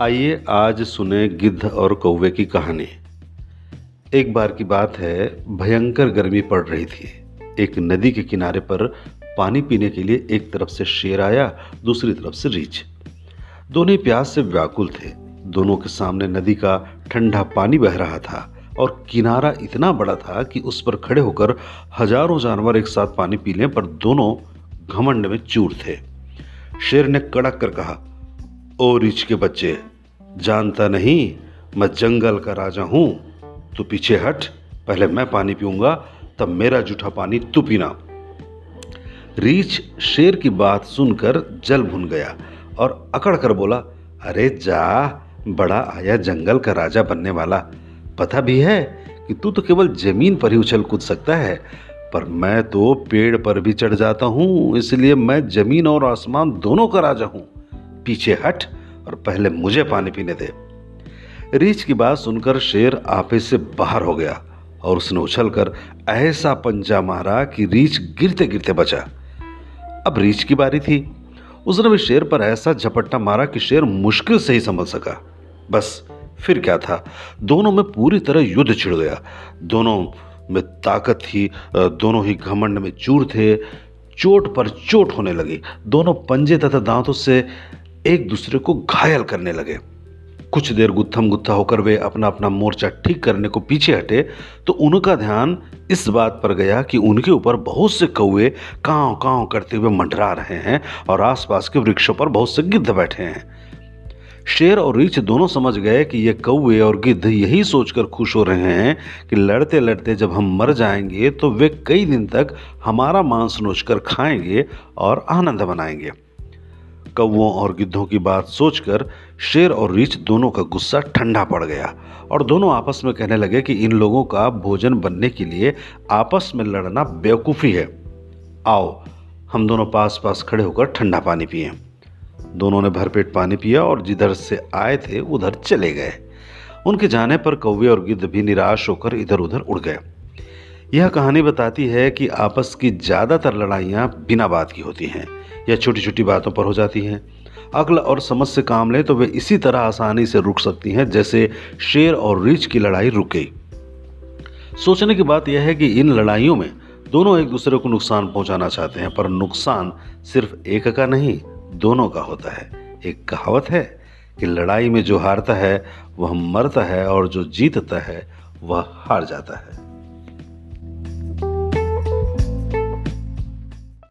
आइए आज सुने गिद्ध और कौवे की कहानी। एक बार की बात है, भयंकर गर्मी पड़ रही थी। एक नदी के किनारे पर पानी पीने के लिए एक तरफ़ से शेर आया, दूसरी तरफ़ से रीछ। दोनों प्यास से व्याकुल थे। दोनों के सामने नदी का ठंडा पानी बह रहा था और किनारा इतना बड़ा था कि उस पर खड़े होकर हज़ारों जानवर एक साथ पानी पी लें पर दोनों घमंड में चूर थे। शेर ने कड़क कर कहा ओ रिच के बच्चे, जानता नहीं मैं जंगल का राजा हूँ, तू पीछे हट, पहले मैं पानी पीऊँगा, तब मेरा जूठा पानी तू पीना। रीछ शेर की बात सुनकर जल भुन गया और अकड़ कर बोला, अरे जा, बड़ा आया जंगल का राजा बनने वाला। पता भी है कि तू तो केवल ज़मीन पर ही उछल कूद सकता है, पर मैं तो पेड़ पर भी चढ़ जाता हूँ, इसलिए मैं ज़मीन और आसमान दोनों का राजा हूँ। पीछे हट और पहले मुझे पानी पीने दे। रीछ की बात सुनकर शेर आपे से बाहर हो गया और उसने उछलकर ऐसा पंजा मारा कि रीछ गिरते गिरते बचा। अब रीछ की बारी थी। उसने भी शेर पर ऐसा झपट्टा मारा कि शेर मुश्किल से ही संभल सका। बस, फिर क्या था? दोनों में पूरी तरह युद्ध छिड़ गया। दोनों में ताकत थी दोनों ही घमंड में चूर थे। चोट पर चोट होने लगी। दोनों पंजे तथा दांतों से एक दूसरे को घायल करने लगे। कुछ देर गुत्थम गुत्था होकर वे अपना अपना मोर्चा ठीक करने को पीछे हटे तो उनका ध्यान इस बात पर गया कि उनके ऊपर बहुत से कौए कांव कांव करते हुए मंडरा रहे हैं और आसपास के वृक्षों पर बहुत से गिद्ध बैठे हैं। शेर और रीछ दोनों समझ गए कि ये कौए और गिद्ध यही सोचकर खुश हो रहे हैं कि लड़ते लड़ते जब हम मर जाएँगे तो वे कई दिन तक हमारा मांस नोचकर खाएँगे और आनंद मनाएँगे। कौओं और गिद्धों की बात सोचकर शेर और रीछ दोनों का गुस्सा ठंडा पड़ गया और दोनों आपस में कहने लगे कि इन लोगों का भोजन बनने के लिए आपस में लड़ना बेवकूफ़ी है। आओ, हम दोनों पास पास खड़े होकर ठंडा पानी पिए। दोनों ने भरपेट पानी पिया और जिधर से आए थे, उधर चले गए। उनके जाने पर कौवे और गिद्ध भी निराश होकर इधर उधर उड़ गए। यह कहानी बताती है कि आपस की ज़्यादातर लड़ाइयाँ बिना बात की होती हैं, या छोटी छोटी बातों पर हो जाती हैं। अक्ल और समझ से काम लें तो वे इसी तरह आसानी से रुक सकती हैं, जैसे शेर और रीछ की लड़ाई रुक। गई सोचने की बात यह है कि इन लड़ाइयों में दोनों एक दूसरे को नुकसान पहुंचाना चाहते हैं, पर नुकसान सिर्फ़ एक का नहीं, दोनों का होता है। एक कहावत है कि लड़ाई में जो हारता है, वह मरता है, और जो जीतता है, वह हार जाता है।